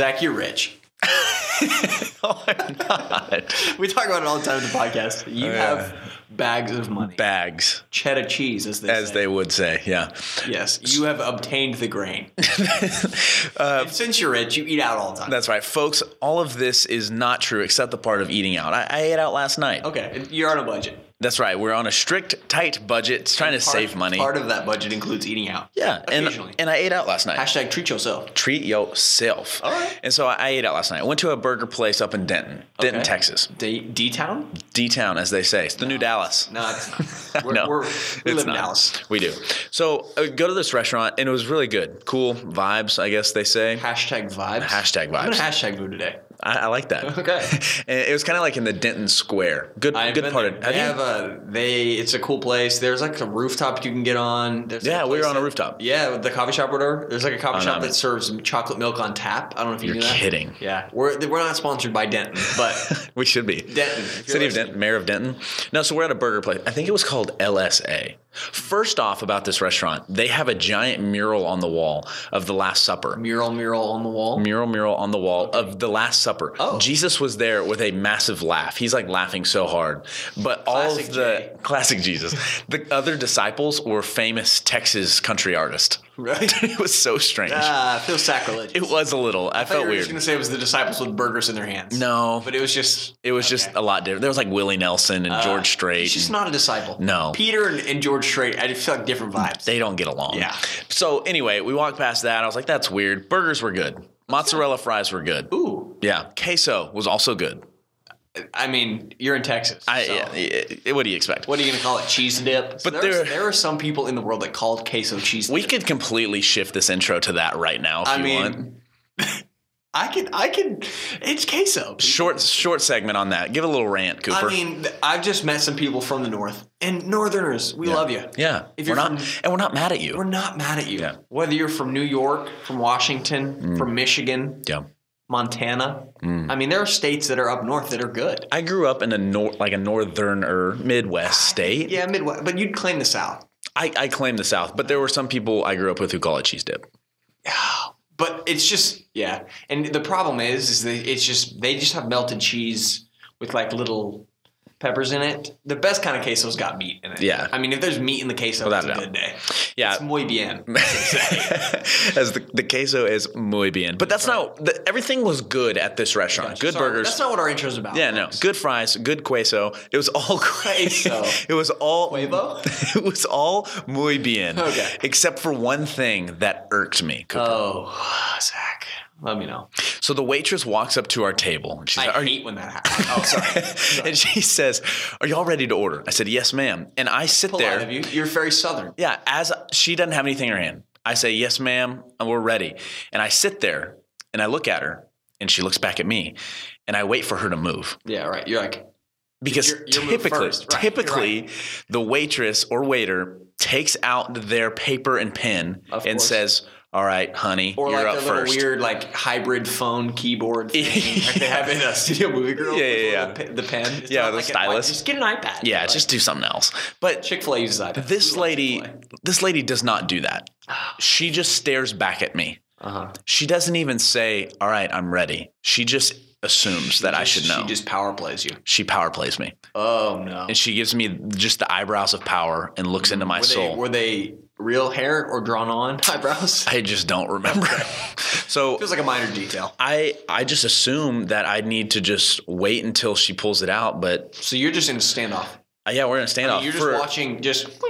Zach, you're rich. no, I'm not. We talk about it all the time in the podcast. You Oh, yeah. have bags of money. Bags, Cheddar cheese, as they as say. they would say. Yeah. Yes, you have obtained the grain. Uh, since you're rich, you eat out all the time. That's right, folks. All of this is not true except the part of eating out. I, I ate out last night. okay, you're on a budget. That's right. We're on a strict, tight budget, it's trying to Part- save money. Part of that budget includes eating out. yeah, and and I ate out last night. Hashtag treat yourself. Treat yourself. All right. And so I ate out last night. I went to a burger place up in Denton, Denton, Okay. Texas. D- D-Town? D Town, as they say. It's the new Dallas. No, it's not. We're, no, we're, we live in. Dallas. We do. So I go to this restaurant, and it was really good. Cool vibes, I guess they say. Hashtag vibes. Hashtag I'm vibes. hashtag food today. I, I like that. Okay. And it was kind of like in the Denton Square. Good, I've good part there. of. They have you? have a they. It's a cool place. There's like a rooftop you can get on. There's Yeah, we were on a that- rooftop. Yeah, the coffee shop or whatever. There's like a coffee Oh, shop no. that serves chocolate milk on tap. I don't know if you You're kidding. Yeah, we're we're not sponsored by Denton, but We should be. Denton. City of. Denton, Mayor of Denton. No, so we're at a burger place. I think it was called LSA. First off, about this restaurant, they have a giant mural on the wall of the Last Supper. Mural, mural on the wall. Mural, mural on the wall of the Last Supper. Oh. Jesus was there with a massive laugh. He's like laughing so hard. But all of the classic Jesus, the other disciples were famous Texas country artists. Right. it was so strange. Ah, I feel sacrilegious. it was a little. I, I felt you were weird. just gonna say it was the disciples with burgers in their hands. no, but it was just it was just a lot different. There was like Willie Nelson and George Strait. She's and- not a disciple. No. Peter and, and George Strait. I just feel like different vibes. they don't get along. Yeah. So anyway, we walked past that. I was like, that's weird. Burgers were good. Mozzarella fries were good. Ooh, Yeah. Queso was also good. I mean, you're in Texas. I, so- yeah, yeah, what do you expect? What are you gonna call it? Cheese dip. But There's- there- there are some people in the world that call it queso cheese. we could completely shift this intro to that right now if I you mean, want. I can. I can. It's queso. Short short segment on that. Give a little rant, Cooper. I mean, I've just met some people from the north, and Northerners, we love you. yeah. if we're you're not from- and we're not mad at you. We're not mad at you. Yeah. Mm. Whether you're from New York, from Washington, from Michigan, yeah. Montana. Mm. I mean, there are states that are up north that are good. I grew up in a nor- like a northern or Midwest state. Yeah, Midwest, but you'd claim the South. I, I claim the South, but there were some people I grew up with who call it cheese dip. But it's just yeah, and the problem is, is that it's just they just have melted cheese with like little peppers in it. The best kind of queso's got meat in it. Yeah. I mean, if there's meat in the queso, Without it's a good day. Yeah. It's muy bien. As the, the queso is muy bien. But that's not, the, everything was good at this restaurant. Good Sorry, burgers. That's not what our intro is about. yeah, no. Good fries, good queso. It was all Queso. it was all Quavo? It was all muy bien. Okay. Except for one thing that irked me. Cooper. Oh, Zach, let me know. so the waitress walks up to our table and she's I like, "Are hate when that happens. Oh, sorry. and she says, "Are y'all ready to order?" I said, "Yes, ma'am." And I sit Polite there. of you. You're very southern. Yeah, as she doesn't have anything in her hand, I say, "Yes, ma'am," and we're ready. And I sit there and I look at her, and she looks back at me, and I wait for her to move Yeah, right. You're like, because Your- your move typically. Right, you're typically, the waitress or waiter takes out their paper and pen Of and course. says, "All right, honey, or you're like up first. weird like hybrid phone keyboard thing like they have in a studio movie girl. Yeah, yeah, the yeah. The pen. It's Yeah, the like stylus. like, just get an iPad. yeah, Like, just do something else." But Chick Fil A uses iPad. this lady, this lady does not do that. She just stares back at me. Uh huh. She doesn't even say, "All right, I'm ready." She just assumes that I should know. She just power plays you. she power plays me, Oh no. and she gives me just the eyebrows of power and looks into my were soul. Were they real hair or drawn on eyebrows? I just don't remember. so Feels like a minor detail. I I just assume that I need to just wait until she pulls it out. But So you're just in a standoff. uh, yeah, we're in a standoff you're just for watching just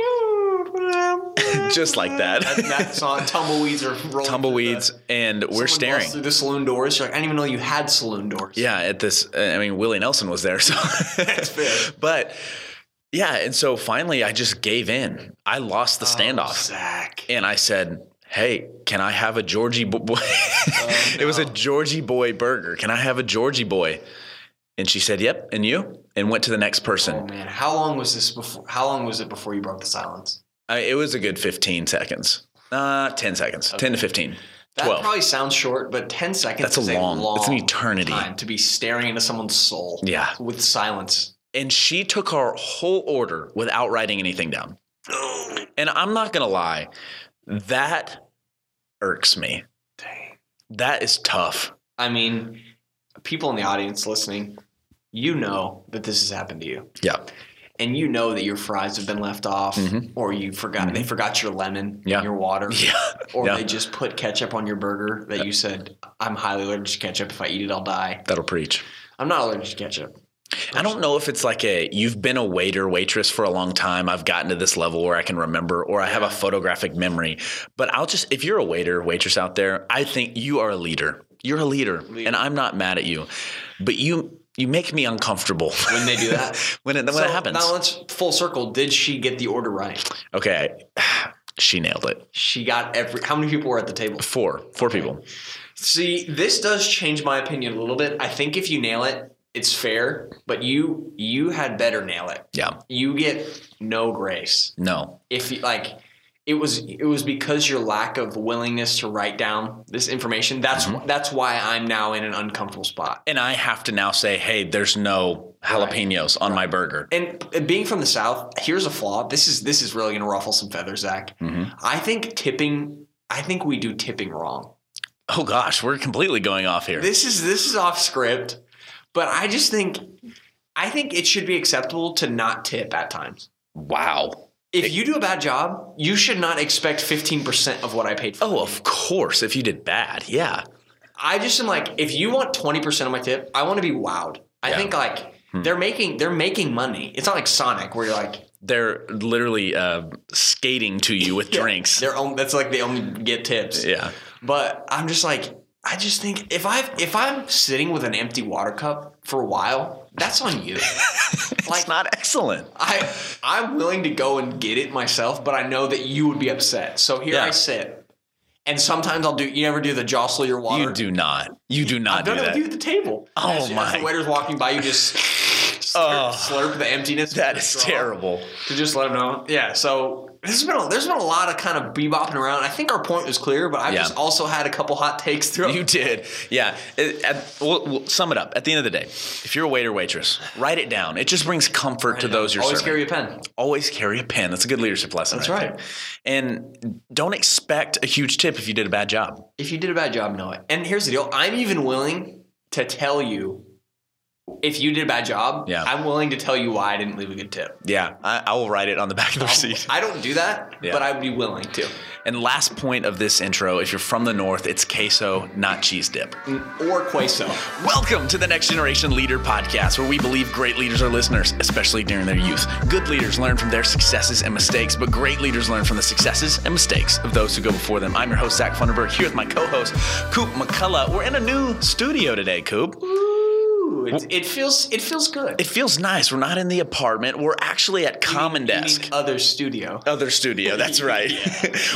just like that. that, that song. Tumbleweeds are rolling. Tumbleweeds, and we're staring. through the saloon doors. You're like, I didn't even know you had saloon doors. Yeah, at this, I mean, Willie Nelson was there, so That's fair. But yeah, and so finally, I just gave in. I lost the standoff, Oh, Zach. and I said, "Hey, can I have a Georgie boy?" it was a Georgie boy burger. Can I have a Georgie boy? And she said, "Yep." And you? And went to the next person. Oh man, how long was this before? How long was it before you broke the silence? I, it was a good fifteen seconds. Uh, ten seconds. Ten to fifteen. That Twelve. probably sounds short, but ten seconds. That's a is long- it's an eternity. time to be staring into someone's soul. Yeah. with silence. And she took our whole order without writing anything down. And I'm not gonna lie, that irks me. Dang. That is tough. I mean, people in the audience listening, you know that this has happened to you. Yeah. And you know that your fries have been left off, Mhm. or you forgot they forgot your lemon Yeah. your water, Yeah. or Yeah. they just put ketchup on your burger that you said I'm highly allergic to ketchup. If I eat it, I'll die. That'll preach. I'm not allergic to ketchup. I don't know if it's like a you've been a waiter, waitress for a long time. I've gotten to this level where I can remember or I have a photographic memory. But I'll just if you're a waiter, waitress out there, I think you are a leader. You're a leader, Leader. and I'm not mad at you. But you you make me uncomfortable When they do that, when it when So it happens. Now let's full circle. Did she get the order right? okay. She nailed it. She got every. How many people were at the table? Four. Four people. See, this does change my opinion a little bit. I think if you nail it, it's fair. But you you had better nail it. Yeah. You get no grace No. if you like. It was it was because your lack of willingness to write down this information. That's Mm-hmm. that's why I'm now in an uncomfortable spot. And I have to now say, hey, there's no jalapenos on my burger. And and being from the south, here's a flaw. This is this is really going to ruffle some feathers, Zach. Mhm. I think tipping. I think we do tipping wrong. Oh gosh, we're completely going off here. This is this is off script, but I just think I think it should be acceptable to not tip at times. wow. If you do a bad job, you should not expect 15% of what I paid for. Oh, of course. If you did bad, yeah. I just am like, if you want 20% of my tip, I want to be wowed. I Yeah. Hmm. think like they're making they're making money. It's not like Sonic where you're like They're literally uh, skating to you with drinks. they're only, that's like they only get tips. Yeah. But I'm just like I just think if I if I'm sitting with an empty water cup for a while, that's on you. It's not excellent. I I'm willing to go and get it myself, but I know that you would be upset. So here Yeah. I sit, and sometimes I'll do. You ever do the jostle your water? You do not. You do not I've do done it that. with you at the table. Oh, as, my. As the waiter's walking by, you just Oh. slurp, slurp the emptiness. That is terrible. To just let them know. Yeah. So has been a, there's been a lot of kind of bebopping around. I think our point was clear, but I've Yeah. just also had a couple hot takes throughout. You did. Yeah. It- at- we'll, we'll sum it up. At the end of the day, if you're a waiter, waitress, write it down. It just brings comfort to those you're always serving. carry a pen. Always carry a pen. That's a good leadership lesson. That's right. right. And don't expect a huge tip if you did a bad job. If you did a bad job, know it. And here's the deal: I'm even willing to tell you if you did a bad job. Yeah. I'm willing to tell you why I didn't leave a good tip. Yeah, I, I will write it on the back of the receipt. I don't do that, Yeah. but I would be willing to. And last point of this intro, if you're from the north, it's queso, not cheese dip. Mm, or queso. Welcome to the Next Generation Leader Podcast, where we believe great leaders are listeners, especially during their youth. Good leaders learn from their successes and mistakes, but great leaders learn from the successes and mistakes of those who go before them. I'm your host, Zach Funderburg, here with my co-host, Coop McCullough. We're in a new studio today, Coop. Ooh, it, it feels it feels good. It feels nice. We're not in the apartment. We're actually at Common mean Desk. other studio. Other studio. That's right.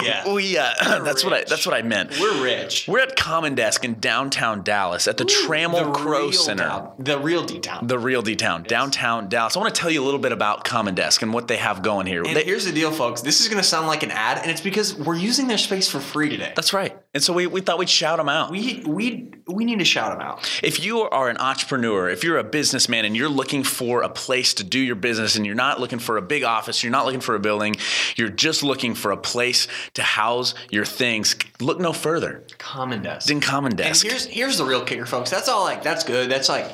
Yeah. we. Uh, that's what I. That's what I meant. We're rich. We're at Common Desk in downtown Dallas at the Trammell The Crow Center. down- the real D town. The real D Town, downtown Dallas. I want to tell you a little bit about Common Desk and what they have going here. And They- here's the deal, folks. This is going to sound like an ad, and it's because we're using their space for free today. that's right. And so we, we thought we'd shout them out. We we we need to shout them out. If you are an entrepreneur, if you're a businessman and you're looking for a place to do your business and you're not looking for a big office, you're not looking for a building, you're just looking for a place to house your things, look no further Common desk. than Common And Desk. here's here's the real kicker, folks. That's all like that's good. That's like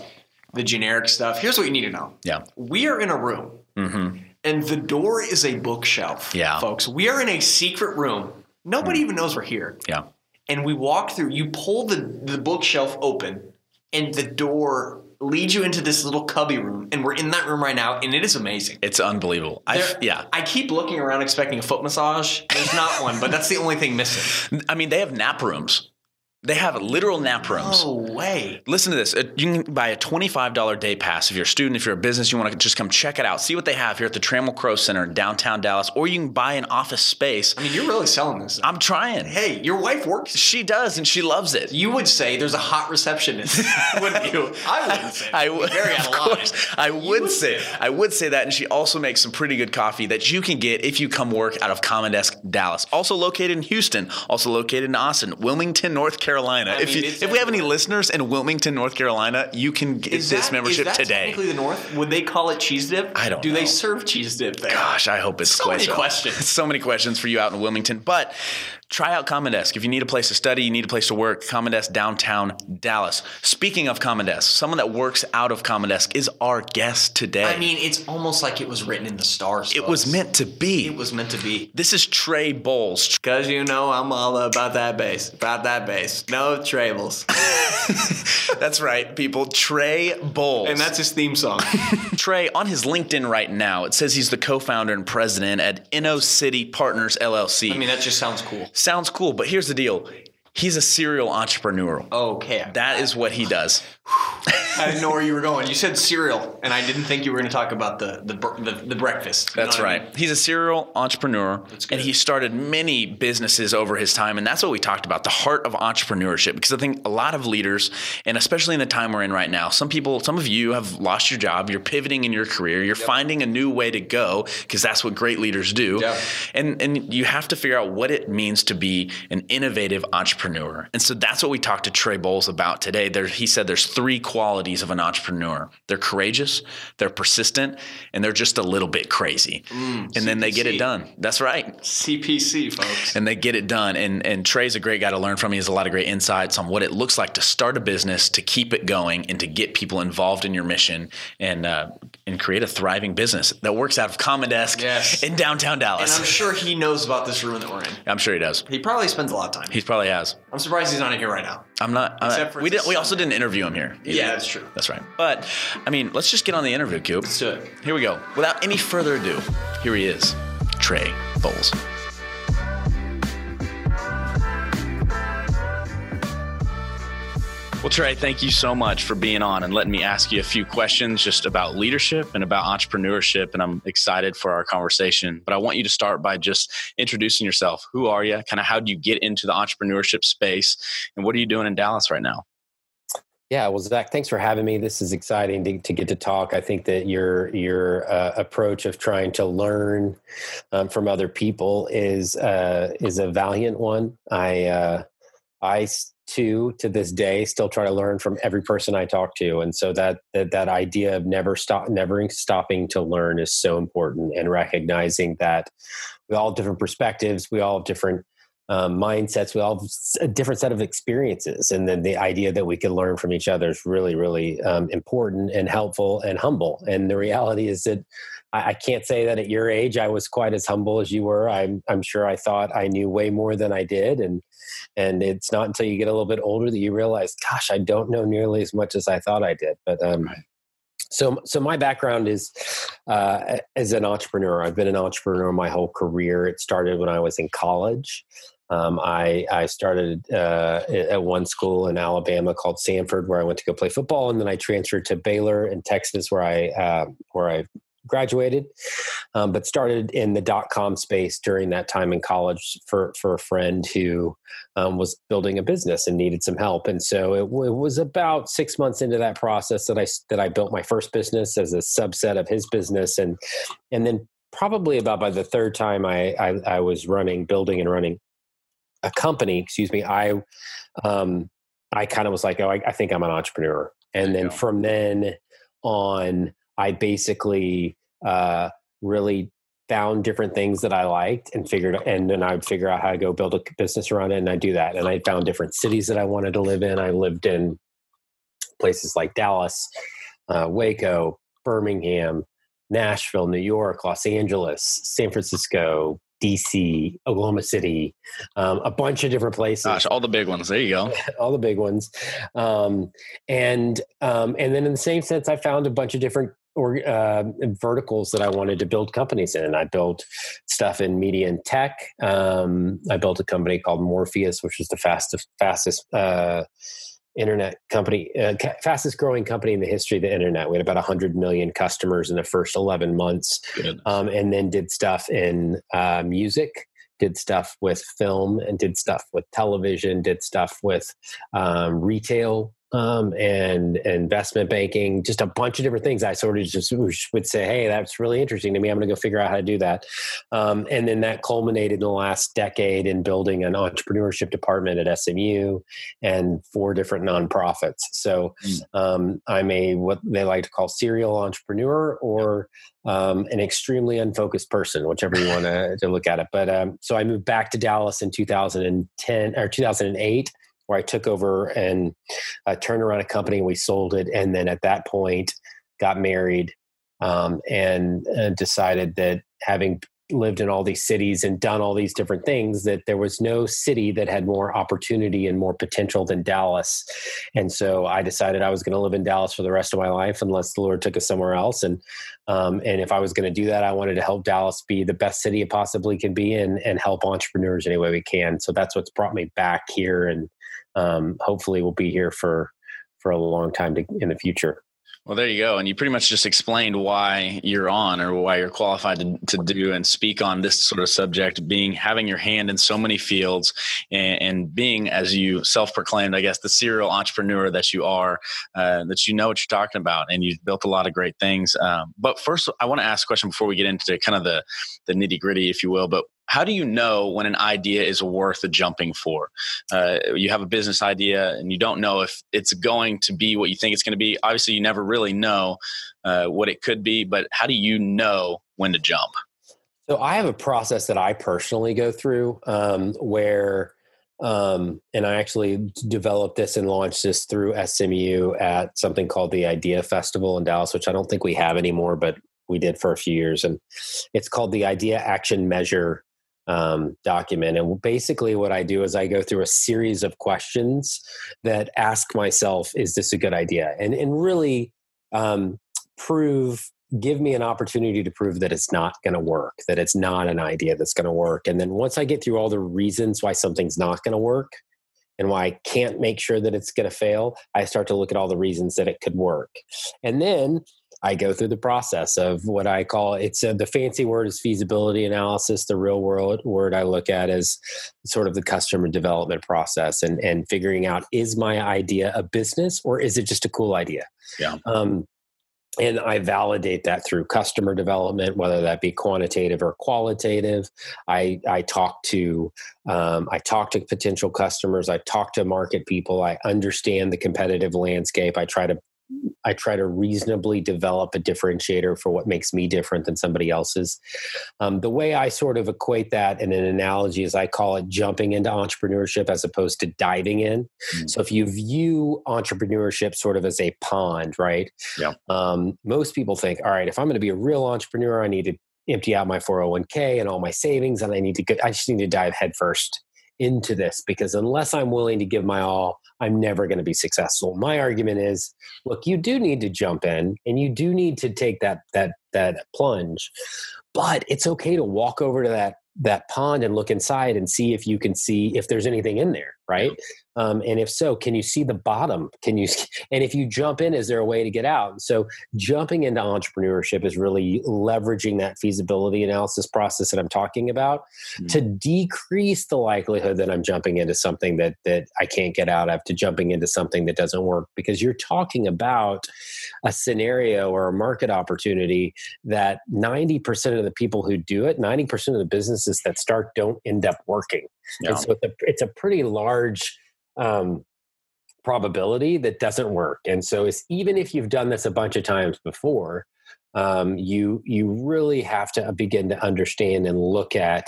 the generic stuff. Here's what you need to know. Yeah. We are in a room, Mm-hmm. and the door is a bookshelf. Yeah. folks. We are in a secret room. Nobody even knows we're here. Yeah. And we walk through. You pull the the bookshelf open, and the door leads you into this little cubby room. And we're in that room right now, and it is amazing. It's unbelievable. I, yeah. I keep looking around expecting a foot massage. There's not one, but that's the only thing missing. I mean, they have nap rooms. They have literal nap rooms. No way. Listen to this. Uh, You can buy a $25 day pass if you're a student, if you're a business, you want to just come check it out. See what they have here at the Trammell Crow Center in downtown Dallas, or you can buy an office space. I mean, you're really selling this. I'm trying. Hey, your wife works. She does, and she loves it. You would say there's a hot receptionist, wouldn't you? I wouldn't say. I would, Very out of of course, I would would say, say that. I would say that, and she also makes some pretty good coffee that you can get if you come work out of Common Desk Dallas. Also located in Houston, also located in Austin, Wilmington, North Carolina. I if mean, you, if we have any listeners in Wilmington, North Carolina, you can get Is this that- membership is that today. Technically, the North would they call it cheese dip? I don't Do know. they serve cheese dip there? Gosh, I hope it's So many questions. so many questions for you out in Wilmington. But try out Common Desk. If you need a place to study, you need a place to work, Common Desk downtown Dallas. Speaking of Common Desk, someone that works out of Common Desk is our guest today. I mean, it's almost like it was written in the stars. it was meant to be. It was meant to be. this is Trey Bowles. Cause you know I'm all about that bass, about that bass. No trables, That's right, people. Trey Bowles. and that's his theme song. Trey on his LinkedIn right now. It says he's the co-founder and president at Inno City Partners LLC. I mean, that just sounds cool. Sounds cool, but here's the deal. He's a serial entrepreneur. Okay, That is what he does. I didn't know where you were going. You said cereal, and I didn't think you were going to talk about the the, the, the breakfast. That's what I right. mean? He's a serial entrepreneur, and he started many businesses over his time. And that's what we talked about the heart of entrepreneurship. Because I think a lot of leaders, and especially in the time we're in right now, some people, some of you have lost your job, you're pivoting in your career, you're finding a new way to go, because that's what great leaders do. Yep. And, and you have to figure out what it means to be an innovative entrepreneur. And so that's what we talked to Trey Bowles about today. There, he said there's three qualities of an entrepreneur they're courageous, they're persistent, and they're just a little bit crazy. and then they get it done. That's right. CPC, folks. And they get it done. And, and Trey's a great guy to learn from. He has a lot of great insights on what it looks like to start a business, to keep it going, and to get people involved in your mission and uh, and create a thriving business that works out of Common Desk Yes. in downtown Dallas. and I'm sure he knows about this room that we're in. I'm sure he does. He probably spends a lot of time. He probably has. I'm surprised he's not in here right now. I'm not. I'm Except not- for we did. We also didn't interview him here. either. Yeah, that's true. That's right. But I mean, let's just get on the interview, Coop. Let's do it. Here we go. Without any further ado, here he is, Trey Bowles. Well, Trey, thank you so much for being on and letting me ask you a few questions just about leadership and about entrepreneurship. And I'm excited for our conversation. But I want you to start by just introducing yourself. Who are you? Kind of how do you get into the entrepreneurship space? And what are you doing in Dallas right now? Yeah, well, Zach, thanks for having me. This is exciting to, to get to talk. I think that your your uh, approach of trying to learn um, from other people is uh, is a valiant one. I uh, I too to this day still try to learn from every person I talk to, and so that that, that idea of never stop, never stopping to learn is so important, and recognizing that we all have different perspectives, we all have different um, mindsets. We all have a different set of experiences, and then the idea that we can learn from each other is really, really um, important and helpful and humble. And the reality is that I, I can't say that at your age I was quite as humble as you were. I'm, I'm sure I thought I knew way more than I did, and and it's not until you get a little bit older that you realize, gosh, I don't know nearly as much as I thought I did. But um, Right. so, so my background is uh, as an entrepreneur. I've been an entrepreneur my whole career. It started when I was in college. Um, I, I started uh, at one school in Alabama called Samford, where I went to go play football, and then I transferred to Baylor in Texas, where I uh, where I graduated. Um, but started in the dot com space during that time in college for for a friend who um, was building a business and needed some help. And so it, it was about six months into that process that I that I built my first business as a subset of his business, and and then probably about by the third time I I, I was running, building and running a company. Excuse me. I um, I kind of was like, oh, I, I think I'm an entrepreneur. And then from then on, I basically uh, really found different things that I liked and figured, and then I'd figure out how to go build a business around it. And I do that. And I found different cities that I wanted to live in. I lived in places like Dallas, uh, Waco, Birmingham, Nashville, New York, Los Angeles, San Francisco, DC, Oklahoma City, um, a bunch of different places Gosh, all the big ones. There you go. all the big ones um, and um, and then in the same sense i found a bunch of different or uh, verticals that i wanted to build companies in. I built stuff in media and tech. Um, i built a company called morpheus which was the fastest fastest uh, internet company uh, fastest growing company in the history of the internet. We had about 100 million customers in the first 11 months. Um, and then did stuff in uh, music did stuff with film and did stuff with television did stuff with um, retail um, and investment banking, just a bunch of different things. I sort of just would say, "Hey, that's really interesting to me. I'm going to go figure out how to do that." Um, and then that culminated in the last decade in building an entrepreneurship department at SMU and four different nonprofits. So hmm. um, I'm a what they like to call serial entrepreneur or um, an extremely unfocused person, whichever you want to, to look at it. But um, so I moved back to Dallas in 2010 or 2008 where I took over and uh, turned around a company and we sold it. And then at that point, got married um, and uh, decided that having lived in all these cities and done all these different things that there was no city that had more opportunity and more potential than Dallas. And so I decided I was going to live in Dallas for the rest of my life unless the Lord took us somewhere else. And um, and if I was going to do that, I wanted to help Dallas be the best city it possibly can be and and help entrepreneurs any way we can. So that's what's brought me back here and um, hopefully we'll be here for for a long time to, in the future. Well, there you go. And you pretty much just explained why you're on or why you're qualified to, to do and speak on this sort of subject, being having your hand in so many fields and, and being, as you self proclaimed, I guess, the serial entrepreneur that you are, uh, that you know what you're talking about and you've built a lot of great things. Um, but first, I want to ask a question before we get into kind of the, the nitty gritty, if you will. But how do you know when an idea is worth jumping for? Uh, you have a business idea and you don't know if it's going to be what you think it's going to be. Obviously, you never really know uh, what it could be, but how do you know when to jump? So I have a process that I personally go through um, where, um, and I actually developed this and launched this through SMU at something called the Idea Festival in Dallas, which I don't think we have anymore, but we did for a few years. And it's called the Idea Action Measure um, document. And basically, what I do is I go through a series of questions that ask myself, is this a good idea? And, and really um, prove, give me an opportunity to prove that it's not going to work, that it's not an idea that's going to work. And then once I get through all the reasons why something's not going to work, and why I can't make sure that it's going to fail, I start to look at all the reasons that it could work. And then I go through the process of what I call it's a, the fancy word is feasibility analysis. The real world word I look at is sort of the customer development process and and figuring out is my idea a business or is it just a cool idea? Yeah. Um, and I validate that through customer development, whether that be quantitative or qualitative. I I talk to um, I talk to potential customers. I talk to market people. I understand the competitive landscape. I try to I try to reasonably develop a differentiator for what makes me different than somebody else's. Um, the way I sort of equate that in an analogy is I call it jumping into entrepreneurship as opposed to diving in. Mm-hmm. So if you view entrepreneurship sort of as a pond, right? Yeah. Um, most people think, all right, if I'm going to be a real entrepreneur, I need to empty out my 401k and all my savings, and I need to get, I just need to dive headfirst into this because unless I'm willing to give my all, I'm never going to be successful. My argument is, look, you do need to jump in and you do need to take that that that plunge. But it's okay to walk over to that that pond and look inside and see if you can see if there's anything in there, right? Um, and if so, can you see the bottom? Can you? And if you jump in, is there a way to get out? So jumping into entrepreneurship is really leveraging that feasibility analysis process that I'm talking about mm-hmm. to decrease the likelihood that I'm jumping into something that that I can't get out of, to jumping into something that doesn't work, because you're talking about a scenario or a market opportunity that 90% of the people who do it, 90% of the businesses that start don't end up working. Yeah. And so it's a, it's a pretty large um, probability that doesn't work. And so it's even if you've done this a bunch of times before, um, you you really have to begin to understand and look at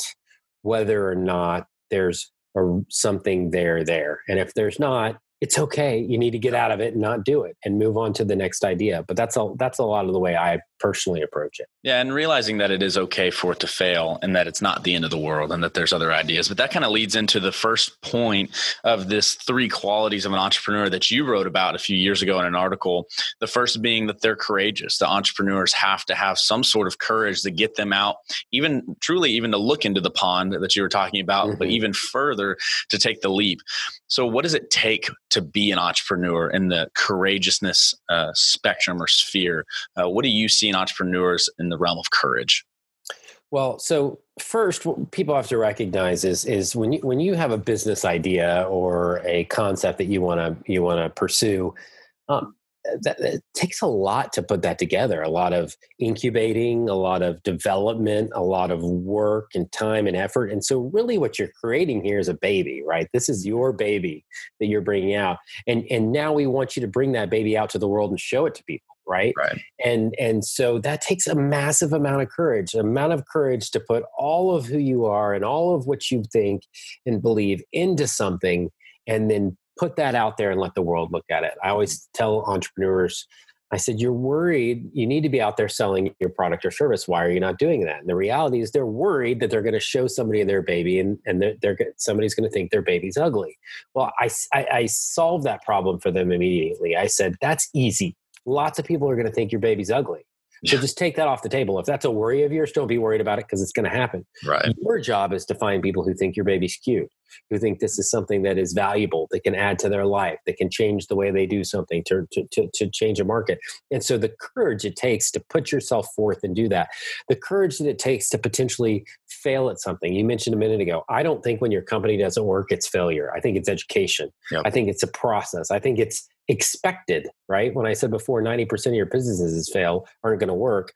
whether or not there's a, something there there. And if there's not, it's okay. You need to get out of it and not do it and move on to the next idea. But that's a that's a lot of the way I personally approach it. Yeah, and realizing that it is okay for it to fail and that it's not the end of the world and that there's other ideas. But that kind of leads into the first point of this three qualities of an entrepreneur that you wrote about a few years ago in an article. The first being that they're courageous. The entrepreneurs have to have some sort of courage to get them out, even truly even to look into the pond that you were talking about, mm-hmm. but even further to take the leap. So, what does it take to be an entrepreneur in the courageousness uh, spectrum or sphere? Uh, what do you see in entrepreneurs in the realm of courage? Well, so first, what people have to recognize is is when you when you have a business idea or a concept that you want to you want to pursue, um, that it takes a lot to put that together. A lot of incubating, a lot of development, a lot of work and time and effort. And so, really, what you're creating here is a baby, right? This is your baby that you're bringing out, and and now we want you to bring that baby out to the world and show it to people right? Right. And and so that takes a massive amount of courage, amount of courage to put all of who you are and all of what you think and believe into something and then put that out there and let the world look at it. I always tell entrepreneurs I said, You're worried. You need to be out there selling your product or service. Why are you not doing that? And the reality is, they're worried that they're going to show somebody their baby and, and they're, they're somebody's going to think their baby's ugly. Well, I, I, I solved that problem for them immediately. I said, That's easy lots of people are going to think your baby's ugly. So just take that off the table. If that's a worry of yours, don't be worried about it because it's going to happen. Right. Your job is to find people who think your baby's cute, who think this is something that is valuable, that can add to their life, that can change the way they do something to, to, to, to change a market. And so the courage it takes to put yourself forth and do that, the courage that it takes to potentially fail at something. You mentioned a minute ago, I don't think when your company doesn't work, it's failure. I think it's education. Yep. I think it's a process. I think it's expected, right? When I said before 90% of your businesses fail aren't going to work.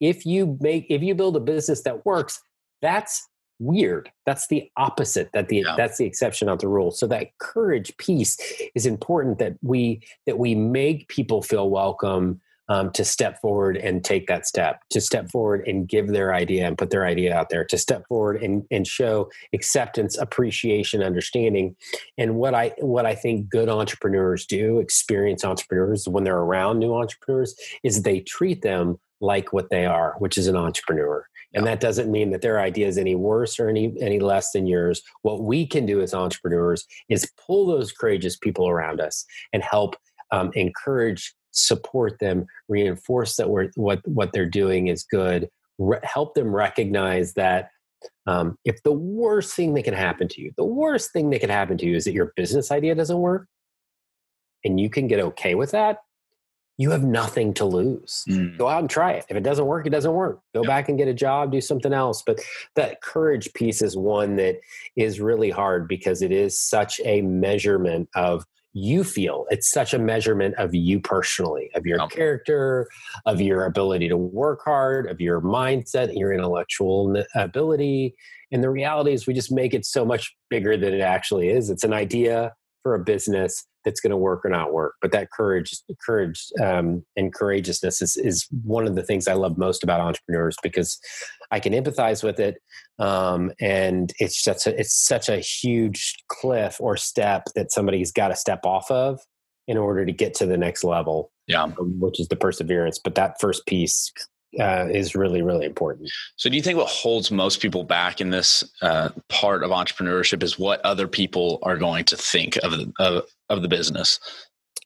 If you make if you build a business that works, that's weird. That's the opposite. That the Yeah. that's the exception, not the rule. So that courage piece is important that we that we make people feel welcome um, to step forward and take that step, to step forward and give their idea and put their idea out there, to step forward and, and show acceptance, appreciation, understanding. And what I what I think good entrepreneurs do, experienced entrepreneurs, when they're around new entrepreneurs, is they treat them like what they are, which is an entrepreneur. And that doesn't mean that their idea is any worse or any any less than yours. What we can do as entrepreneurs is pull those courageous people around us and help um, encourage support them, reinforce that we're, what what they're doing is good, re- help them recognize that um, if the worst thing that can happen to you, the worst thing that can happen to you is that your business idea doesn't work, and you can get okay with that, you have nothing to lose. Mm. Go out and try it. If it doesn't work, it doesn't work. Go Yep. back and get a job, do something else. But that courage piece is one that is really hard because it is such a measurement of you feel. It's such a measurement of you personally of your Yep. character of your ability to work hard of your mindset your intellectual ability. And the reality is we just make it so much bigger than it actually is. It's an idea for a business that's going to work or not work but that courage courage um, and courageousness is, is one of the things i love most about entrepreneurs because i can empathize with it um, and it's such a it's such a huge cliff or step that somebody's got to step off of in order to get to the next level Yeah. um, which is the perseverance but that first piece uh, is really really important So, do you think what holds most people back in this uh, part of entrepreneurship is what other people are going to think of the, of, of the business?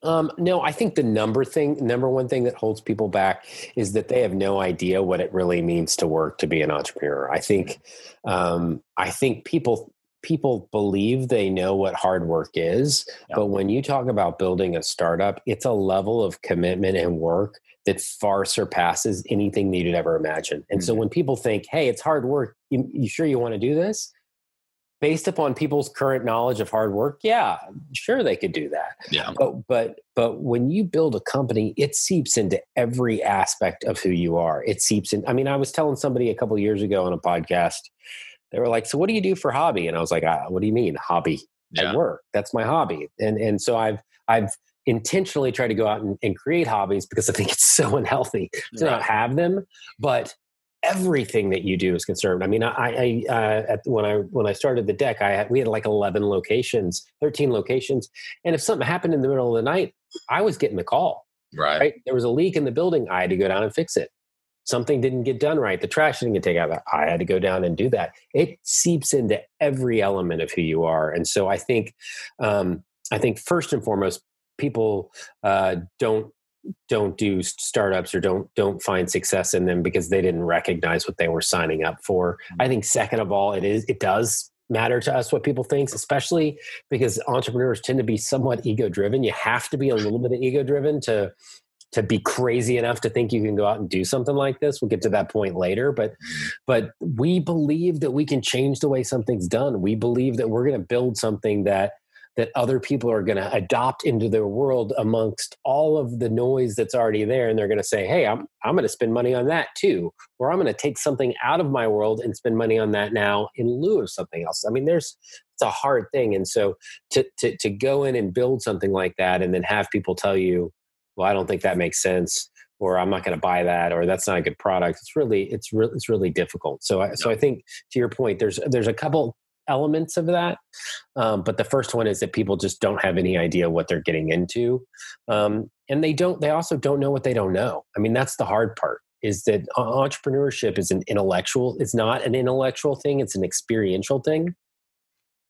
Um, no, I think the number thing, number one thing that holds people back is that they have no idea what it really means to work to be an entrepreneur. I think, um, I think people people believe they know what hard work is, but when you talk about building a startup, it's a level of commitment and work that far surpasses anything that you'd ever imagine. And so Mhm. when people think, "Hey, it's hard work," you, you sure you want to do this? Based upon people's current knowledge of hard work, yeah, sure they could do that Yeah. but but but when you build a company it seeps into every aspect of who you are it seeps in i mean i was telling somebody a couple years ago on a podcast they were like so what do you do for hobby? And i was like what do you mean hobby? Yeah. i work. That's my hobby. And and so i've i've intentionally tried to go out and, and create hobbies because i think it's so unhealthy to not have them but everything that you do is concerned i mean i i uh, at, when i when i started the DEC i had we had like 11 locations 13 locations and if something happened in the middle of the night i was getting the call Right. right? There was a leak in the building i had to go down and fix it something didn't get done right the trash didn't get taken out i had to go down and do that. It seeps into every element of who you are. And so i think um, i think first and foremost people uh, don't don't do startups or don't don't find success in them because they didn't recognize what they were signing up for. I think second of all it is it does matter to us what people think especially because entrepreneurs tend to be somewhat ego driven you have to be a little bit ego driven to to be crazy enough to think you can go out and do something like this. We'll get to that point later, but but we believe that we can change the way something's done. We believe that we're going to build something that that other people are going to adopt into their world amongst all of the noise that's already there and they're going to say hey i'm, I'm going to spend money on that too or i'm going to take something out of my world and spend money on that now in lieu of something else i mean there's it's a hard thing and so to, to, to go in and build something like that and then have people tell you well i don't think that makes sense or i'm not going to buy that or that's not a good product. It's really it's really it's really difficult. So I, so i think to your point there's there's a couple elements of that um, but the first one is that people just don't have any idea what they're getting into um, and they don't they also don't know what they don't know. I mean that's the hard part is that entrepreneurship is an intellectual it's not an intellectual thing it's an experiential thing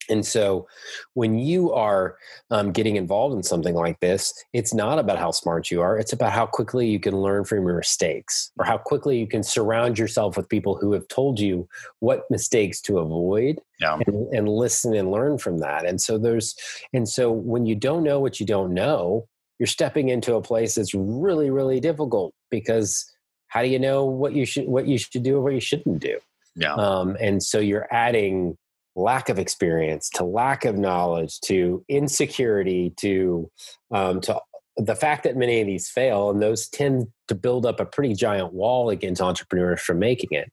and so when you are um, getting involved in something like this, it's not about how smart you are. It's about how quickly you can learn from your mistakes or how quickly you can surround yourself with people who have told you what mistakes to avoid Yeah. and, and listen and learn from that. And so there's, and so when you don't know what you don't know, you're stepping into a place that's really, really difficult because how do you know what you should, what you should do or what you shouldn't do? Yeah. Um, and so you're adding lack of experience to lack of knowledge to insecurity to um, to the fact that many of these fail and those tend to build up a pretty giant wall against entrepreneurs from making it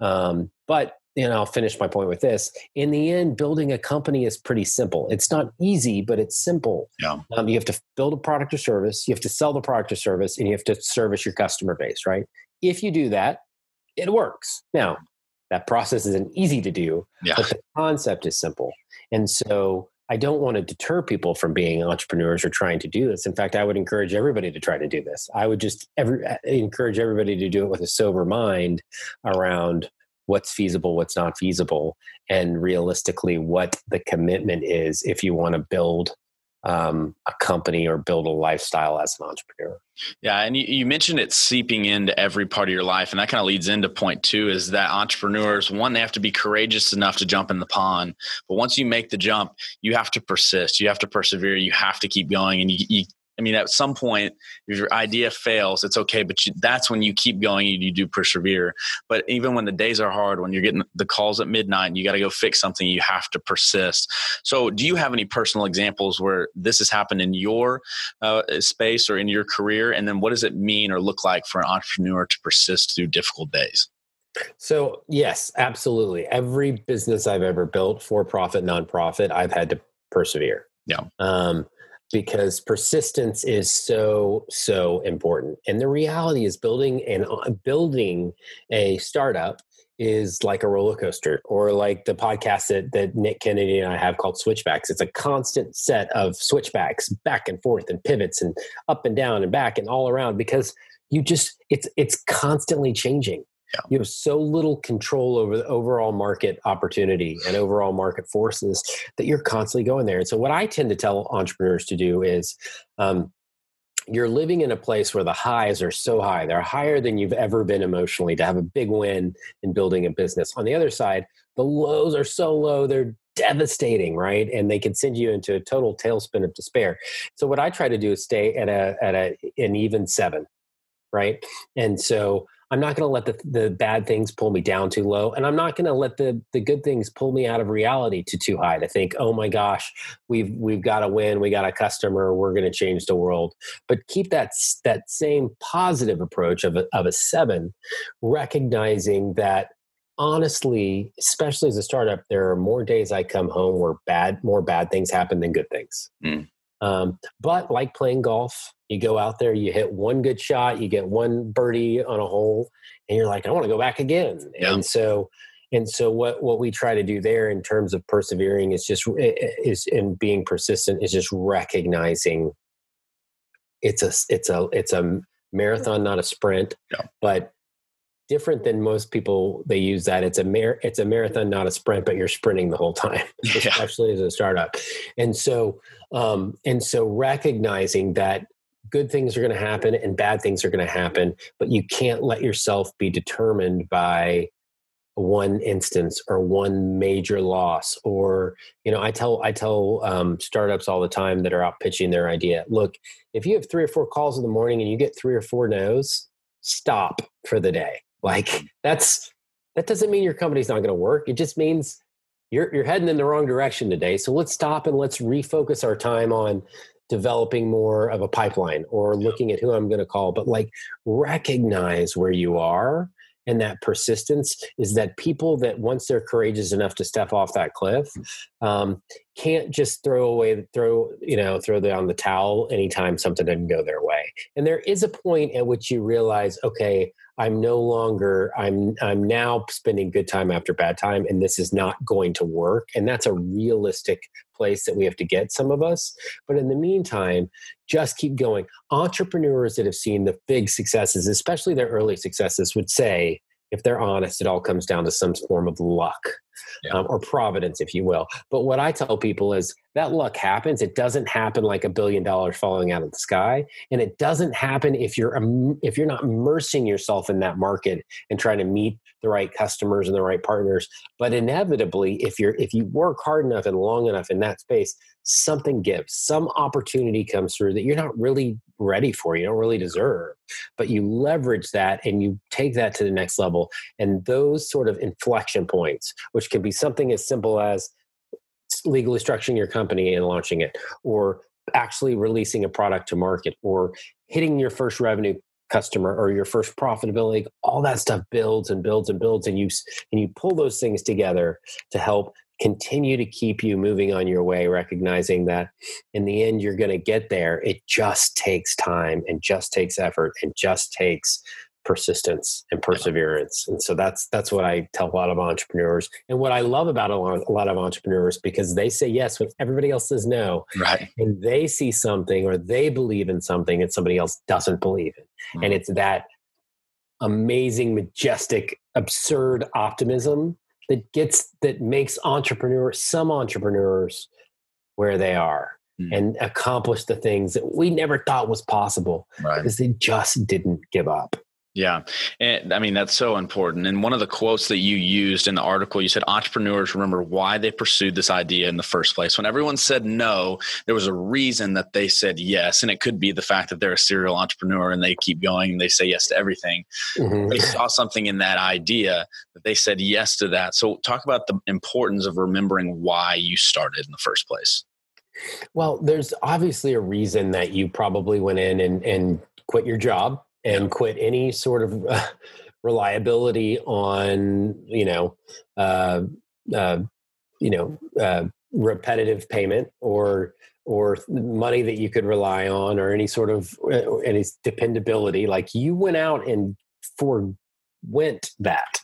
um, but and I'll finish my point with this. In the end, building a company is pretty simple. It's not easy, but it's simple. Yeah. Um, you have to build a product or service, you have to sell the product or service, and you have to service your customer base, right? If you do that, it works. Now, that process isn't easy to do, Yeah. but the concept is simple. And so I don't want to deter people from being entrepreneurs or trying to do this. In fact, I would encourage everybody to try to do this. I would just every, uh, encourage everybody to do it with a sober mind around what's feasible, what's not feasible, and realistically what the commitment is if you want to build um, a company or build a lifestyle as an entrepreneur. Yeah, and you, you mentioned it seeping into every part of your life, and that kind of leads into point two: is that entrepreneurs one they have to be courageous enough to jump in the pond, but once you make the jump, you have to persist, you have to persevere, you have to keep going, and you, you I mean, at some point, if your idea fails, it's okay, but you, that's when you keep going and you do persevere. But even when the days are hard, when you're getting the calls at midnight and you got to go fix something, you have to persist. So, do you have any personal examples where this has happened in your uh, space or in your career? And then what does it mean or look like for an entrepreneur to persist through difficult days? So, yes, absolutely. Every business I've ever built, for profit, nonprofit, I've had to persevere. Yeah. Um, because persistence is so so important. And the reality is building and uh, building a startup is like a roller coaster or like the podcast that, that nick kennedy and i have called switchbacks. It's a constant set of switchbacks back and forth and pivots and up and down and back and all around because you just it's it's constantly changing Yeah. you have so little control over the overall market opportunity and overall market forces that you're constantly going there. And so, what I tend to tell entrepreneurs to do is um, you're living in a place where the highs are so high, they're higher than you've ever been emotionally to have a big win in building a business. On the other side, the lows are so low, they're devastating right and they can send you into a total tailspin of despair so what i try to do is stay at a at a an even seven right and so i'm not going to let the, the bad things pull me down too low and i'm not going to let the the good things pull me out of reality to too high to think oh my gosh we've we've got to win we got a customer we're going to change the world but keep that that same positive approach of a, of a seven recognizing that honestly especially as a startup there are more days i come home where bad more bad things happen than good things Mm. Um, but like playing golf you go out there you hit one good shot you get one birdie on a hole and you're like i want to go back again Yeah. and so and so what what we try to do there in terms of persevering is just is in being persistent is just recognizing it's a it's a it's a marathon not a sprint Yeah. but different than most people they use that. It's a mar- it's a marathon not a sprint but you're sprinting the whole time Yeah. especially as a startup. And so um and so recognizing that good things are going to happen and bad things are going to happen but you can't let yourself be determined by one instance or one major loss or you know i tell i tell um, startups all the time that are out pitching their idea look if you have three or four calls in the morning and you get three or four no's stop for the day like that's that doesn't mean your company's not going to work. It just means you're you're heading in the wrong direction today. So let's stop and let's refocus our time on developing more of a pipeline or looking at who i'm going to call. But like recognize where you are and that persistence is that people that once they're courageous enough to step off that cliff um, can't just throw away throw you know throw down the towel anytime something doesn't go their way. And there is a point at which you realize okay i'm no longer i'm i'm now spending good time after bad time and this is not going to work and that's a realistic place that we have to get some of us. But in the meantime just keep going. Entrepreneurs that have seen the big successes especially their early successes would say if they're honest, it all comes down to some form of luck yeah. um, or providence, if you will. But what I tell people is that luck happens. It doesn't happen like a billion dollars falling out of the sky, and it doesn't happen if you're if you're not immersing yourself in that market and trying to meet the right customers and the right partners. But inevitably, if you're if you work hard enough and long enough in that space, something gives, some opportunity comes through that you're not really ready for, you don't really deserve, but you leverage that and you take that to the next level. And those sort of inflection points, which can be something as simple as legally structuring your company and launching it, or actually releasing a product to market, or hitting your first revenue customer or your first profitability all that stuff builds and builds and builds and you and you pull those things together to help continue to keep you moving on your way, recognizing that in the end you're going to get there. It just takes time and just takes effort and just takes persistence and perseverance. And so that's that's what I tell a lot of entrepreneurs. And what I love about a lot, a lot of entrepreneurs because they say yes when everybody else says no. Right. And they see something or they believe in something that somebody else doesn't believe in. Mm-hmm. And it's that amazing, majestic, absurd optimism that gets that makes entrepreneurs some entrepreneurs where they are mm. and accomplish the things that we never thought was possible right. because they just didn't give up yeah. And I mean, that's so important. And one of the quotes that you used in the article, you said entrepreneurs remember why they pursued this idea in the first place. When everyone said no, there was a reason that they said yes. And it could be the fact that they're a serial entrepreneur and they keep going and they say yes to everything. Mm-hmm. They saw something in that idea that they said yes to that. So, talk about the importance of remembering why you started in the first place. Well, there's obviously a reason that you probably went in and, and quit your job and quit any sort of uh, reliability on you know uh, uh, you know uh, repetitive payment or or money that you could rely on or any sort of uh, any dependability like you went out and forwent that.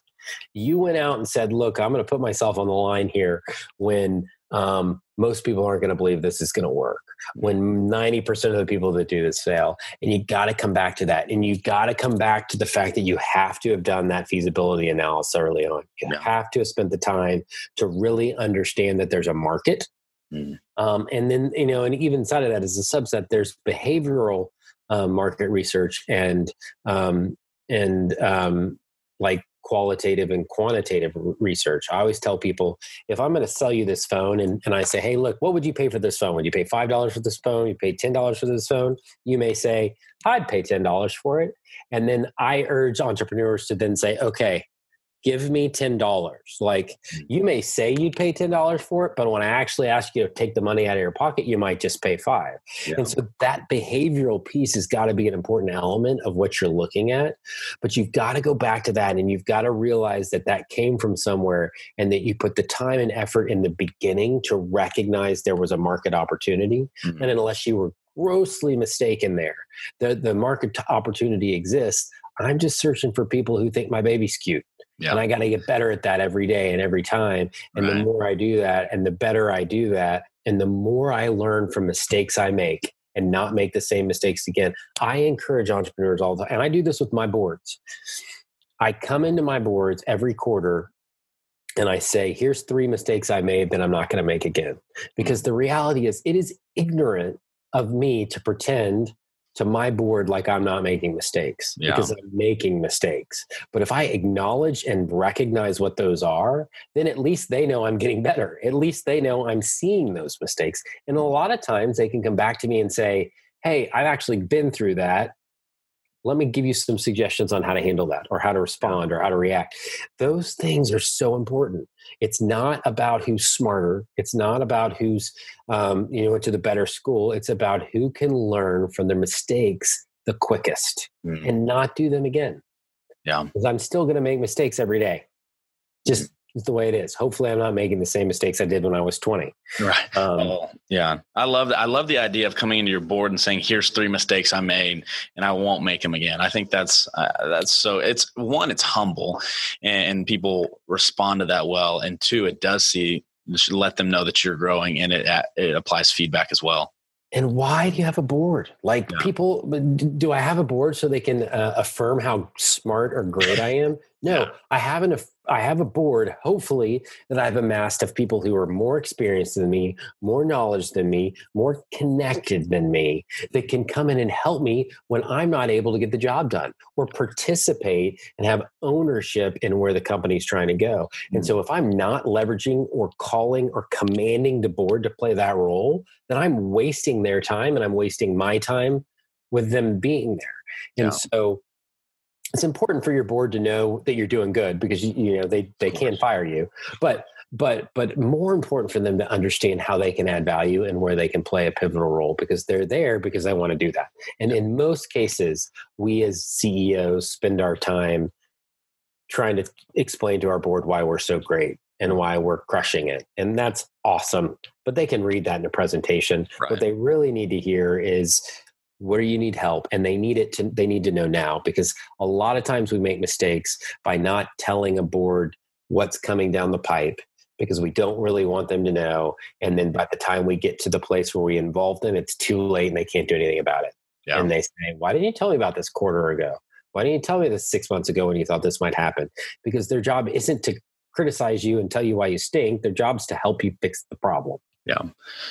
You went out and said look i'm going to put myself on the line here when um, most people aren't going to believe this is going to work when 90% of the people that do this fail and you got to come back to that and you got to come back to the fact that you have to have done that feasibility analysis early on you yeah. have to have spent the time to really understand that there's a market mm. um, and then you know and even inside of that as a subset there's behavioral uh, market research and um, and um, like qualitative and quantitative research. I always tell people if I'm going to sell you this phone and, and I say, hey, look, what would you pay for this phone? Would you pay $5 for this phone? You pay $10 for this phone? You may say, I'd pay $10 for it. And then I urge entrepreneurs to then say, okay, give me $10. Like mm. you may say you'd pay $10 for it, but when I actually ask you to take the money out of your pocket, you might just pay five. Yeah. And so that behavioral piece has got to be an important element of what you're looking at. But you've got to go back to that and you've got to realize that that came from somewhere and that you put the time and effort in the beginning to recognize there was a market opportunity. Mm-hmm. And unless you were grossly mistaken there, the, the market opportunity exists. I'm just searching for people who think my baby's cute Yep. And I got to get better at that every day and every time. And right. the more I do that, and the better I do that, and the more I learn from mistakes I make and not make the same mistakes again, I encourage entrepreneurs all the time. And I do this with my boards. I come into my boards every quarter and I say, here's three mistakes I made that I'm not going to make again. Mm. Because the reality is, it is ignorant of me to pretend to my board like I'm not making mistakes Yeah. because I'm making mistakes. But if I acknowledge and recognize what those are, then at least they know I'm getting better. At least they know I'm seeing those mistakes. And a lot of times they can come back to me and say, Hey, I've actually been through that. Let me give you some suggestions on how to handle that or how to respond or how to react. Those things are so important. It's not about who's smarter. It's not about who's um, you know went to the better school. It's about who can learn from their mistakes the quickest Mm. and not do them again. Yeah. because I'm still going to make mistakes every day. Just it's the way it is. Hopefully, I'm not making the same mistakes I did when I was 20. Right. Um, Oh, yeah. I love that. I love the idea of coming into your board and saying, "Here's three mistakes I made, and I won't make them again." I think that's uh, that's so. It's one, it's humble, and, and people respond to that well, and two, it does see let them know that you're growing, and it it applies feedback as well. And why do you have a board? Like Yeah. people, do I have a board so they can uh, affirm how smart or great I am? No, Yeah. I have an. I have a board, hopefully, that I've amassed of people who are more experienced than me, more knowledge than me, more connected than me, that can come in and help me when I'm not able to get the job done, or participate and have ownership in where the company's trying to go. And mm. so, if I'm not leveraging or calling or commanding the board to play that role, then I'm wasting their time and I'm wasting my time with them being there. And Yeah. so it's important for your board to know that you're doing good because you, you know they they can fire you. But but but more important for them to understand how they can add value and where they can play a pivotal role because they're there because they want to do that. And in most cases, we as CEOs spend our time trying to explain to our board why we're so great and mm-hmm. why we're crushing it. And that's awesome. But they can read that in a presentation. Right. What they really need to hear is where you need help? And they need it to they need to know now because a lot of times we make mistakes by not telling a board what's coming down the pipe because we don't really want them to know. And then by the time we get to the place where we involve them it's too late and they can't do anything about it. Yeah. and they say why didn't you tell me about this quarter ago? Why didn't you tell me this six months ago when you thought this might happen? Because their job isn't to criticize you and tell you why you stink. Their job's to help you fix the problem Yeah,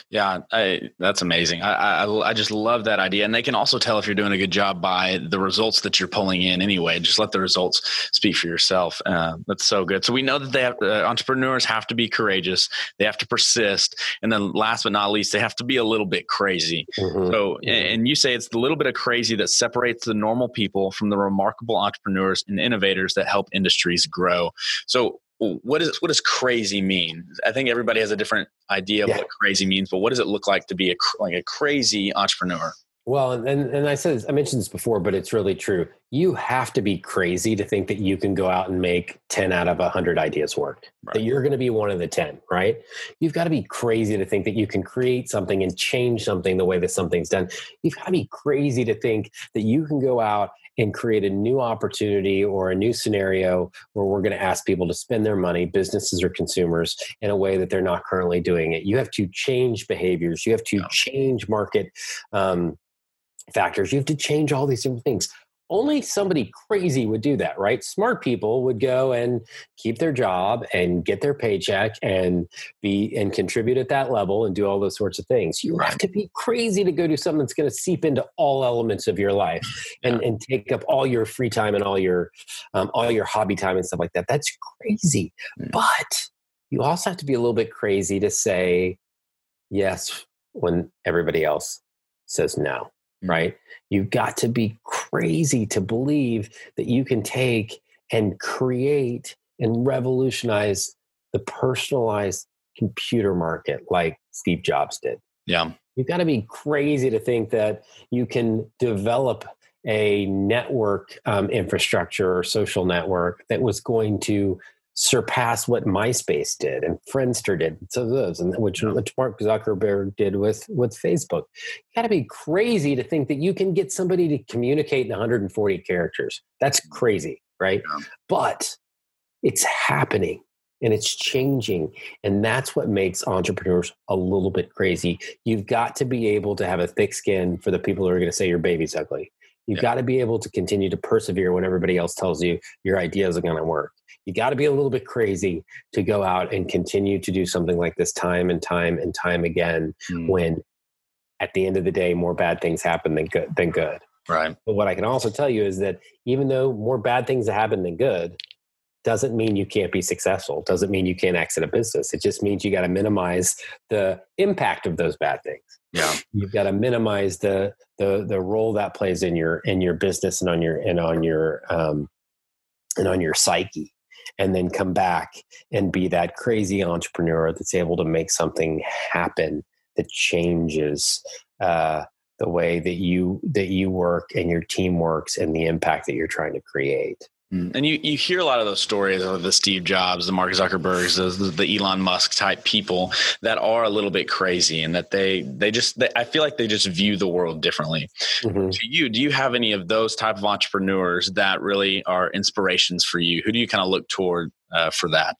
yeah, I, that's amazing. I, I I just love that idea, and they can also tell if you're doing a good job by the results that you're pulling in. Anyway, just let the results speak for yourself. Uh, that's so good. So we know that they have uh, entrepreneurs have to be courageous, they have to persist, and then last but not least, they have to be a little bit crazy. Mhm. So, and and you say it's the little bit of crazy that separates the normal people from the remarkable entrepreneurs and innovators that help industries grow. So, what is what does crazy mean? I think everybody has a different idea of Yeah. what crazy means, but what does it look like to be a like a crazy entrepreneur? Well, and, and I said I mentioned this before, but it's really true. You have to be crazy to think that you can go out and make ten out of hundred ideas work. That you're going to be one of the ten, right? You've got to be crazy to think that you can create something and change something the way that something's done. You've got to be crazy to think that you can go out and create a new opportunity or a new scenario where we're going to ask people to spend their money, businesses or consumers, in a way that they're not currently doing it. You have to change behaviors. You have to Yeah. change market. Um, factors. You have to change all these different things. Only somebody crazy would do that, right? Smart people would go and keep their job and get their paycheck and be and contribute at that level and do all those sorts of things. You have to be crazy to go do something that's going to seep into all elements of your life and, and take up all your free time and all your um, all your hobby time and stuff like that. That's crazy. Mm. But you also have to be a little bit crazy to say yes when everybody else says no. Right? You've got to be crazy to believe that you can take and create and revolutionize the personalized computer market like Steve Jobs did. Yeah, You've got to be crazy to think that you can develop a network um, infrastructure or social network that was going to surpass what MySpace did and Friendster did. So those, and which, which Mark Zuckerberg did with with Facebook. You got to be crazy to think that you can get somebody to communicate in 140 characters. That's crazy, right? Yeah. But it's happening and it's changing and that's what makes entrepreneurs a little bit crazy you've got to be able to have a thick skin for the people who are going to say your baby's ugly you've Yeah. got to be able to continue to persevere when everybody else tells you your ideas are going to work you got to be a little bit crazy to go out and continue to do something like this time and time and time again Mm. when at the end of the day, more bad things happen than good than good. Right. But what I can also tell you is that even though more bad things happen than good, doesn't mean you can't be successful. Doesn't mean you can't exit a business. It just means you got to minimize the impact of those bad things. Yeah. You've got to minimize the the the role that plays in your in your business and on your and on your um, and on your psyche and then come back and be that crazy entrepreneur that's able to make something happen that changes uh, the way that you that you work and your team works and the impact that you're trying to create. Mm. And you, you hear a lot of those stories of the Steve Jobs, the Mark Zuckerbergs, the, the Elon Musk type people that are a little bit crazy and that they they just they, I feel like they just view the world differently. Mm-hmm. To you, do you have any of those type of entrepreneurs that really are inspirations for you? Who do you kind of look toward uh, for that?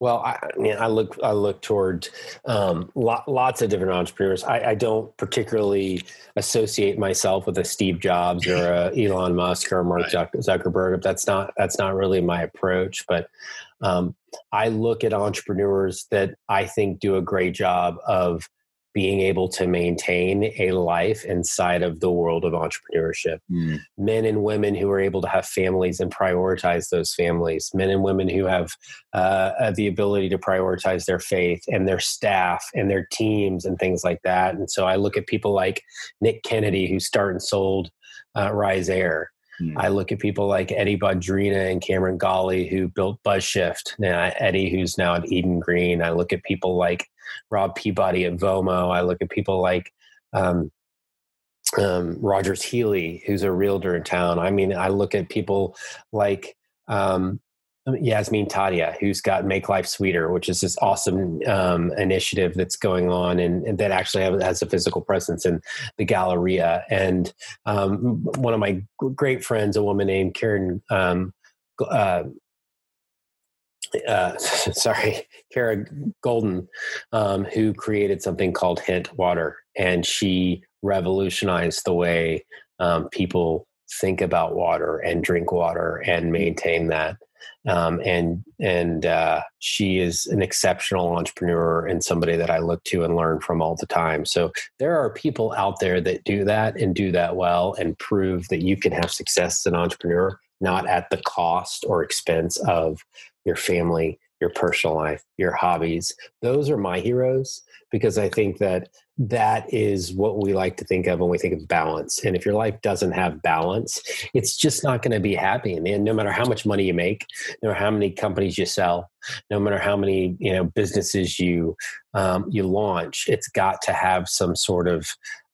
Well, I, I, mean, I look I look toward um, lots of different entrepreneurs. I, I, don't particularly associate myself with a Steve Jobs or a Elon Musk or Mark right. Zuckerberg. That's not that's not really my approach. But um, I look at entrepreneurs that I think do a great job of being able to maintain a life inside of the world of entrepreneurship. Mm. Men and women who are able to have families and prioritize those families. Men and women who have uh, the ability to prioritize their faith and their staff and their teams and things like that. And so I look at people like Nick Kennedy, who started and sold uh, Rise Air. Hmm. I look at people like Eddie Badrina and Cameron Gawley who built BuzzShift. Now, Eddie, who's now at Eden Green. I look at people like Rob Peabody at Vomo. I look at people like um, um, Rogers Healy, who's a realtor in town. I mean, I look at people like um, Yasmin Tadia, who's got Make Life Sweeter, which is this awesome um, initiative that's going on and, and, that actually has a physical presence in the Galleria. And um, one of my great friends, a woman named Karen um, uh, uh, sorry, Kara Goldin, um, who created something called Hint Water, and she revolutionized the way um, people think about water and drink water and maintain that. Um, and and uh, she is an exceptional entrepreneur and somebody that I look to and learn from all the time. So there are people out there that do that and do that well and prove that you can have success as an entrepreneur, not at the cost or expense of your family, your personal life, your hobbies. Those are my heroes because I think that that is what we like to think of when we think of balance. And if your life doesn't have balance, it's just not going to be happy. And no matter how much money you make, no matter how many companies you sell, no matter how many you know businesses you um, you launch, it's got to have some sort of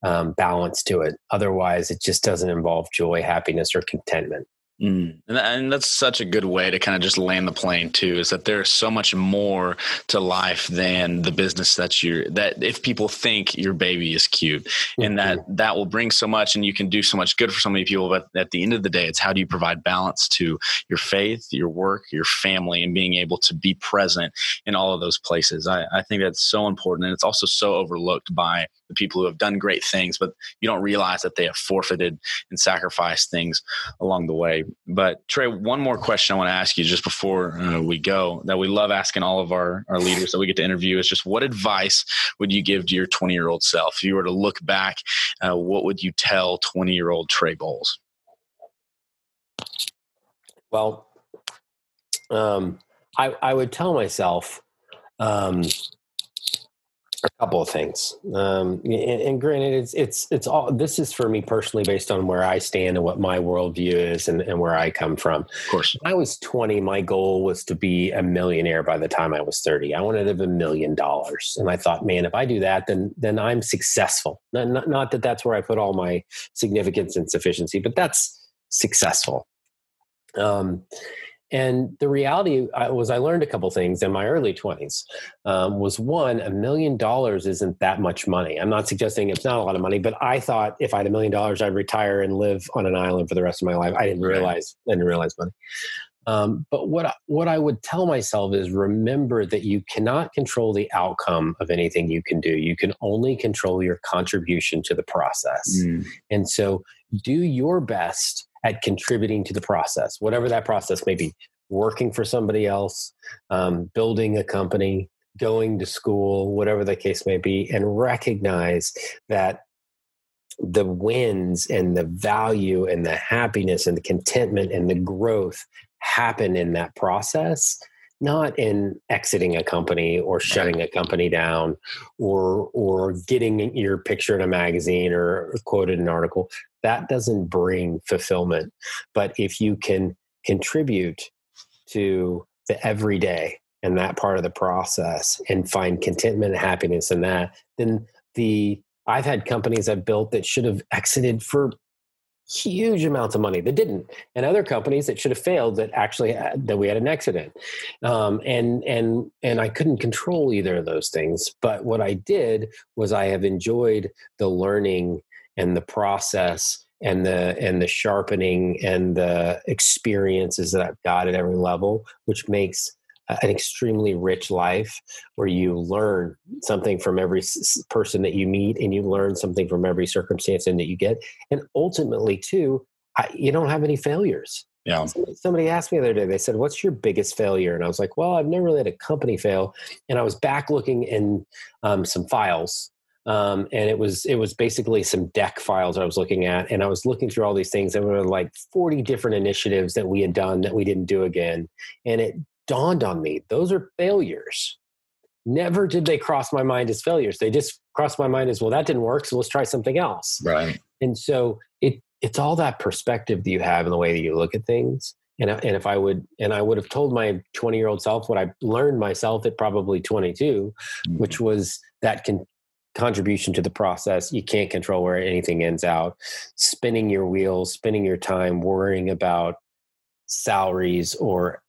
um, balance to it. Otherwise, it just doesn't involve joy, happiness, or contentment. Mm. And, and that's such a good way to kind of just land the plane too. Is that there's so much more to life than the business that you're. That if people think your baby is cute, mm-hmm. and that that will bring so much, and you can do so much good for so many people. But at the end of the day, it's how do you provide balance to your faith, your work, your family, and being able to be present in all of those places. I, I think that's so important, and it's also so overlooked by the people who have done great things, but you don't realize that they have forfeited and sacrificed things along the way. But Trey, one more question I want to ask you just before uh, we go that we love asking all of our, our leaders that we get to interview is just what advice would you give to your 20 year old self? If you were to look back, uh, what would you tell 20 year old Trey Bowles? Well, um, I, I would tell myself um, a couple of things. Um, and, and, granted it's it's it's all this is for me personally based on where i stand and what my worldview is and, and where i come from. Of course. When i was 20 my goal was to be a millionaire by the time i was 30 i wanted to have a million dollars. And i thought man if i do that then then i'm successful. Not, not, not that that's where i put all my significance and sufficiency but that's successful. Um, and the reality was, I learned a couple things in my early 20s. Um, was one, a million dollars isn't that much money. I'm not suggesting it's not a lot of money, but I thought if I had a million dollars, I'd retire and live on an island for the rest of my life. I didn't realize, I didn't realize money. Um, but what I, what I would tell myself is remember that you cannot control the outcome of anything you can do. You can only control your contribution to the process. Mm. And so do your best at contributing to the process, whatever that process may be working for somebody else, um, building a company, going to school, whatever the case may be, and recognize that the wins and the value and the happiness and the contentment and the growth happen in that process not in exiting a company or shutting a company down or or getting your picture in a magazine or quoted in an article. That doesn't bring fulfillment. But if you can contribute to the everyday and that part of the process and find contentment and happiness in that then the i've had companies i've built that should have exited for huge amounts of money that didn't and other companies that should have failed that actually had, that we had an accident. Um, and and and i couldn't control either of those things but what i did was i have enjoyed the learning and the process and the and the sharpening and the experiences that i've got at every level which makes an extremely rich life where you learn something from every person that you meet and you learn something from every circumstance and that you get. And ultimately too I, you don't have any failures. Yeah. Somebody, asked me the other day they said what's your biggest failure? And i was like well i've never really had a company fail. And i was back looking in um, some files um, and it was it was basically some deck files I was looking at, and I was looking through all these things. There were like forty different initiatives that we had done that we didn't do again, and it dawned on me those are failures. Never did they cross my mind as failures. They just crossed my mind as well. That didn't work, so let's try something else. Right. And so it it's all that perspective that you have and the way that you look at things. And and if I would and I would have told my 20 year old self what I learned myself at probably 22, mm-hmm. which was that can contribution to the process. You can't control where anything ends out. Spinning your wheels, spending your time worrying about salaries or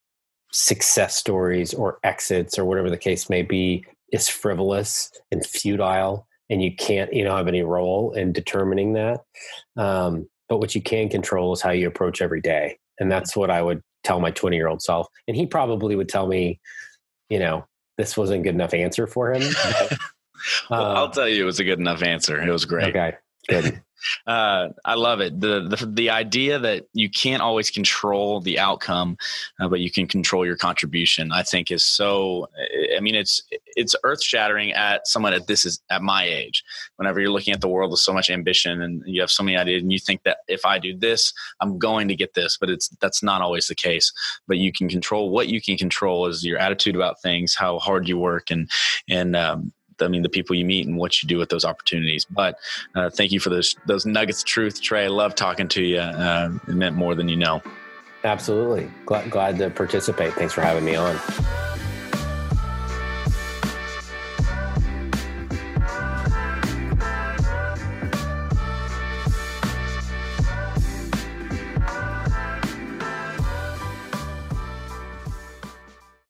success stories or exits or whatever the case may be is frivolous and futile and you can't you don't have any role in determining that. Um, but what you can control is how you approach every day and that's what i would tell my 20 year old self and he probably would tell me you know this wasn't a good enough answer for him but, well, uh, i'll tell you it was a good enough answer. It was great. Okay uh, I love it. The, the, the idea that you can't always control the outcome, uh, but you can control your contribution. I think is so. I mean, it's it's earth shattering at someone at this is at my age. Whenever you're looking at the world with so much ambition and you have so many ideas, and you think that if I do this, I'm going to get this, but it's that's not always the case. But you can control what you can control is your attitude about things, how hard you work, and and um, I mean, the people you meet and what you do with those opportunities. But uh, thank you for those those nuggets of truth, Trey. I love talking to you. Uh, it meant more than you know. Absolutely. Glad, glad to participate. Thanks for having me on.